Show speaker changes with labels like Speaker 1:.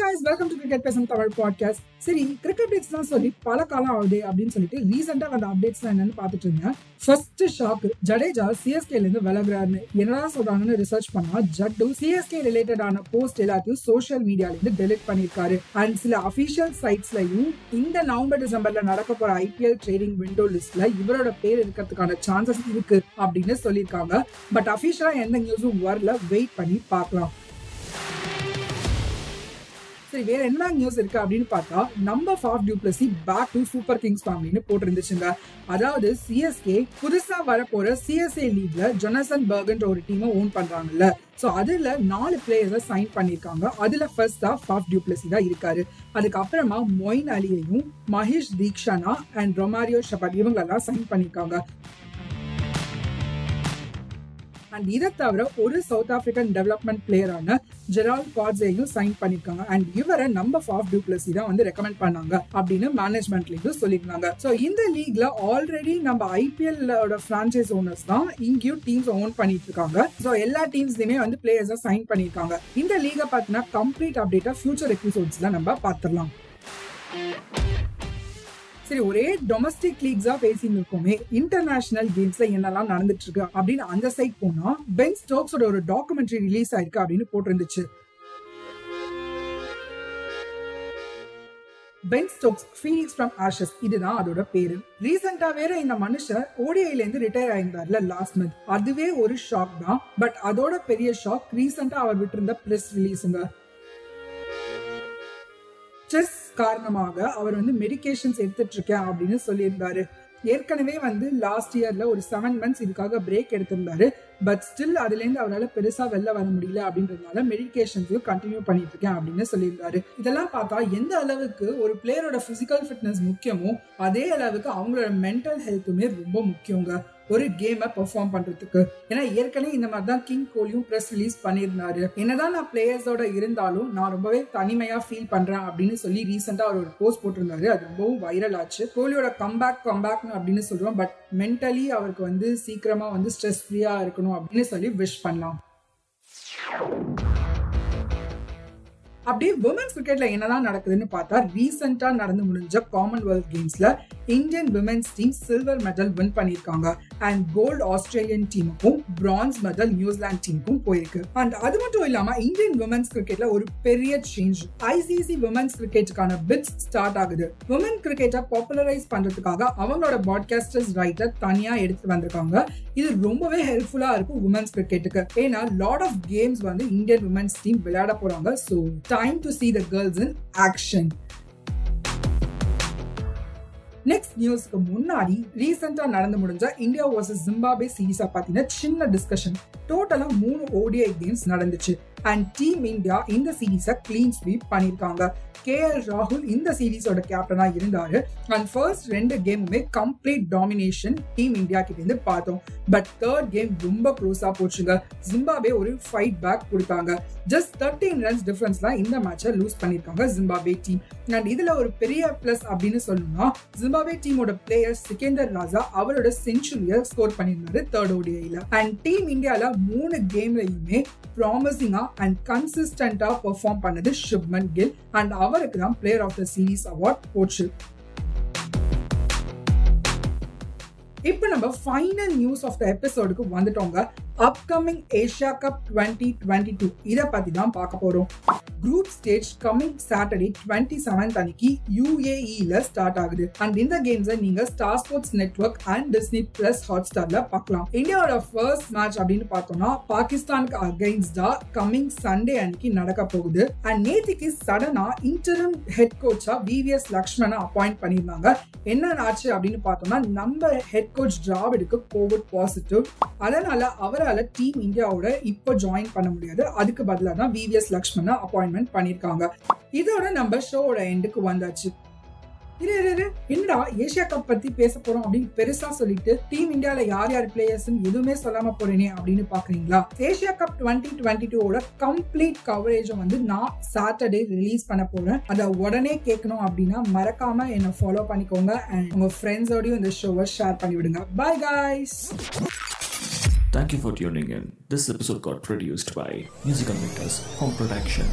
Speaker 1: guys welcome to cricket பேசும் Tamil podcast சரி cricket dates தான் சொல்லி பல காலம் ஆகுது அப்படின்னு சொல்லிட்டு ரீசெண்டா வந்த அப்டேட்ஸ் என்னன்னு பார்த்துட்டு இருந்தேன். ஃபர்ஸ்ட் ஷாக் ஜடேஜா சிஎஸ்கேல இருந்து விலகுறாருன்னு என்னடா சொல்றாங்கன்னு ரிசர்ச் பண்ணா ஜட்டு சிஎஸ்கே ரிலேட்டடான போஸ்ட் எல்லாத்தையும் சோஷியல் மீடியால இருந்து டெலிட் பண்ணிருக்காரு அண்ட் சில அபிஷியல் சைட்ஸ்லயும் இந்த நவம்பர் டிசம்பர்ல நடக்க போற ஐபிஎல் ட்ரேடிங் விண்டோ லிஸ்ட்ல இவரோட பேர் இருக்கிறதுக்கான சான்சஸ் இருக்கு அப்படின்னு சொல்லியிருக்காங்க. பட் அபிஷியலா எந்த நியூஸும் வரல வெயிட் பண்ணி பார்க்கலாம். சரி வேற என்ன நியூஸ் இருக்கு அப்படின்னு பார்த்தா number of du Plessis back to super kings ஃபேமிலின்னு போட்டிருந்துச்சுங்க. அதாவது சிஎஸ்கே புதுசா வரப்போற சிஎஸ்ஏ லீக்ல ஜொனசன் பர்கன்ற ஒரு டீமை ஓன் பண்றாங்கல்ல. ஸோ அதுல நாலு பிளேயர்ஸை சைன் பண்ணியிருக்காங்க. அதுல ஃபர்ஸ்ட் ஆஃப் ஆஃப் டியூப்ளசி தான் இருக்காரு. அதுக்கப்புறமா Moeen அலியையும் Mahesh Theekshana and Romario Shepherd இவங்களெல்லாம் சைன் பண்ணியிருக்காங்க. அண்ட் இதை தவிர ஒரு சவுத் ஆப்பிரிக்கன் டெவலப்மெண்ட் பிளேயரான ஜெரால் காட்ஸையும் சைன் பண்ணிருக்காங்க. அண்ட் இவரை நம்பர் ஆஃப் டியூப்ளசி தான் வந்து ரெக்கமெண்ட் பண்ணாங்க அப்படின்னு மேனேஜ்மெண்ட்லேயும் சொல்லியிருந்தாங்க. ஸோ இந்த லீக்ல ஆல்ரெடி நம்ம ஐபிஎல்லோட பிரான்ச்சைஸ் ஓனர்ஸ் தான் இங்கேயும் டீம்ஸ் ஓன் பண்ணிட்டு இருக்காங்க ஸோ எல்லா டீம்ஸ்லையுமே வந்து பிளேயர்ஸை சைன் பண்ணியிருக்காங்க இந்த லீகை பார்த்தீங்கன்னா கம்ப்ளீட் அப்டேட்டா ஃபியூச்சர் எபிசோட்ஸ்ல நம்ம பார்த்துடலாம். சரி ஒரே டொமஸ்டிக் லீக்ஸா பேசிட்டு இருக்கோமே இன்டர்நேஷனல் கேம்ஸ்ல என்னெல்லாம் நடந்துட்டு இருக்கு அப்படின்னு அந்த சைட் போனா பென் ஸ்டோக்ஸோட ஒரு டாக்குமெண்ட்ரி ரிலீஸ் ஆயிருக்கு அப்படின்னு போட்டிருந்துச்சு. Ben Stokes Phoenix from Ashes இதுதான் அதோட பேரு. ரீசெண்டா வேற இந்த மனுஷன் ஓடிஐல இருந்து ரிட்டையர் ஆயிருந்தார்ல லாஸ்ட் மந்த் அதுவே ஒரு ஷாக் தான். பட் அதோட பெரிய ஷாக் ரீசெண்டா அவர் விட்டிருந்த பிரஸ் ரிலீஸுங்க ஸ்ட்ரெஸ் காரணமாக அவர் வந்து மெடிகேஷன்ஸ் எடுத்துட்டு இருக்கேன் அப்படின்னு சொல்லியிருந்தாரு. ஏற்கனவே வந்து லாஸ்ட் இயர்ல ஒரு செவன் மந்த்ஸ் இதுக்காக பிரேக் எடுத்திருந்தாரு. பட் ஸ்டில் அதுலேருந்து அவரால் பெருசா வெளில வர முடியல அப்படின்றதுனால மெடிக்கேஷன்ஸையும் கண்டினியூ பண்ணிட்டு இருக்கேன் அப்படின்னு சொல்லியிருந்தாரு. இதெல்லாம் பார்த்தா எந்த அளவுக்கு ஒரு பிளேயரோட பிசிக்கல் ஃபிட்னஸ் முக்கியமோ அதே அளவுக்கு அவங்களோட மென்டல் ஹெல்த்துமே ரொம்ப முக்கியங்க. ஒரு கேமை பெர்ஃபார்ம் பண்றதுக்கு. ஏன்னா ஏற்கனவே இந்த மாதிரி தான் கிங் கோலியும் ப்ரெஸ் ரிலீஸ் பண்ணியிருந்தாரு. என்னதான் நான் பிளேயர்ஸோட இருந்தாலும் நான் ரொம்பவே தனிமையா ஃபீல் பண்றேன் அப்படின்னு சொல்லி ரீசெண்டா அவர் ஒரு போஸ்ட் போட்டிருந்தாரு. அது ரொம்பவும் வைரல் ஆச்சு. கோலியோட கம்பேக் கம்பேக் அப்படின்னு சொல்றோம். பட் மென்டலி அவருக்கு வந்து சீக்கிரமா வந்து ஸ்ட்ரெஸ் ஃப்ரீயா இருக்கணும் அப்படின்னு சொல்லி விஷ் பண்ணலாம். அப்படியே விமன்ஸ் கிரிக்கெட்ல என்னதான் நடக்குதுன்னு பார்த்தா ரீசெண்டா நடந்து முடிஞ்ச Commonwealth கேம்ஸ்ல Indian women's team silver medal win பண்ணியிருக்காங்க. அண்ட் கோல்டு ஆஸ்திரேலியன் டீமுக்கும் பிரான்ஸ் மெடல் நியூசிலாந்து டீமுக்கும் போயிருக்கு. அண்ட் அது மட்டும் இல்லாம இந்தியன் விமன்ஸ் கிரிக்கெட்ல ஒரு பெரிய சேஞ்ச் ஐசிசி விமன்ஸ் கிரிக்கெட்டுக்கான பிட்ஸ் ஸ்டார்ட் ஆகுது. விமன் கிரிக்கெட்டை பாப்புலரைஸ் பண்றதுக்காக அவங்களோட பாட்காஸ்டர்ஸ் ரைட்டர் தனியா எடுத்து வந்திருக்காங்க. இது ரொம்பவே ஹெல்ப்ஃபுல்லா இருக்கும் விமன்ஸ் கிரிக்கெட்டுக்கு ஏன்னா லாட் ஆஃப் கேம்ஸ் வந்து இந்தியன் விமன்ஸ் டீம் விளையாட போறாங்க. So time to see the girls in action next நியூஸ்க்கு முன்னாடி ரீசெண்டாக நடந்து முடிஞ்ச இந்தியா வர்சஸ் ஜிம்பாபே சீரீஸாக பார்த்தீங்கன்னா சின்ன டிஸ்கஷன் டோட்டலாக மூணு ஓடிஐ கேம்ஸ் நடந்துச்சு. அண்ட் டீம் இந்தியா இந்த சீரீஸை கிளீன் ஸ்வீப் பண்ணியிருக்காங்க கே எல் ராகுல் இந்த சீரீஸோட கேப்டனாக இருந்தாரு. அண்ட் ஃபர்ஸ்ட் ரெண்டு கேமுமே கம்ப்ளீட் டாமினேஷன் டீம் இந்தியா கிட்டேருந்து பார்த்தோம். பட் தேர்ட் கேம் ரொம்ப க்ளோஸாக போச்சுங்க. ஜிம்பாபே ஒரு ஃபைட் பேக் கொடுத்தாங்க. ஜஸ்ட் தேர்ட்டீன் ரன்ஸ் டிஃபரன்ஸ் தான் இந்த மேட்சை லூஸ் பண்ணியிருக்காங்க ஜிம்பாபே டீம் அண்ட் இதில் ஒரு பெரிய ப்ளஸ் அப்படின்னு சொல்லணும்னா ஜிம்பாபே டீமோட பிளேயர் சிகேந்தர் ராஜா அவரோட செஞ்சுரியை ஸ்கோர் பண்ணியிருந்தாரு தேர்ட் ஓடிஐல அண்ட் டீம் இந்தியாவில் மூணு கேம்லையுமே ப்ராமிசிங்காக அண்ட் கன்சிஸ்டண்டா பெர்ஃபார்ம் பண்ணது ஷிப்மன் கில் அண்ட் அவருக்கு தான் player of the series award போச்சு. இப்போ நம்ம ஃபைனல் நியூஸ் ஆஃப் த எபிசோடுக்கு வந்துட்டோங்க. Upcoming Asia cup twenty twenty two இதை பத்தி தான் பார்க்க போறோம். Group stage coming Saturday twenty seventh அன்னைக்கு யூஏஇல ஸ்டார்ட் ஆகுது. அண்ட் இந்த கேம்ஸை நீங்க Star Sports network and Disney plus hot ஸ்டார்ல பார்க்கலாம். இந்தியாவோட ஃபர்ஸ்ட் மேட்ச் அப்படின்னு பார்த்தோம்னா பாகிஸ்தானுக்கு அகைன்ஸ்டா கம்மிங் சண்டே அன்னைக்கு நடக்க போகுது. அண்ட் நேத்திக்கு சடனா இன்டர்ம் ஹெட் கோச்சா விவிஎஸ் லக்ஷ்மணா அப்பாயிண்ட் பண்ணியிருந்தாங்க. என்ன ஆச்சு அப்படின்னு பார்த்தோம்னா நம்ம ஹெட் கோச் டிராவிடுக்கு கோவிட் பாசிட்டிவ் அதனால அவரால் டீம் இந்தியாவோட இப்போ ஜாயின் பண்ண முடியாது. அதுக்கு பதிலாக தான் விவிஎஸ் லக்ஷ்மணா அப்பாயின்மெண்ட் பண்ணியிருக்காங்க இதோட நம்ம ஷோவோட எண்டுக்கு வந்தாச்சு. இரு இரு என்னடா ஏசியா கப் பத்தி பேச போறோம் அப்படின்னு பெருசா சொல்லிட்டு டீம் இந்தியால யார் யார் பிளேயர்ஸ் எதுவுமே சொல்லாம போறேனே அப்படின்னு பாக்குறீங்களா? ஏசியா கப் டுவெண்ட்டி டுவெண்ட்டி டூவோட கம்ப்ளீட் கவரேஜை வந்து நான் சாட்டர்டே ரிலீஸ் பண்ண போறேன். அதை உடனே கேட்கணும் அப்படின்னா மறக்காம என்னை ஃபாலோ பண்ணிக்கோங்க. அண்ட் உங்க ஃப்ரெண்ட்ஸோடயும் இந்த ஷோவை ஷேர் பண்ணி விடுங்க bye guys
Speaker 2: Thank you for tuning in. This episode got produced by Musical Makers Home Production.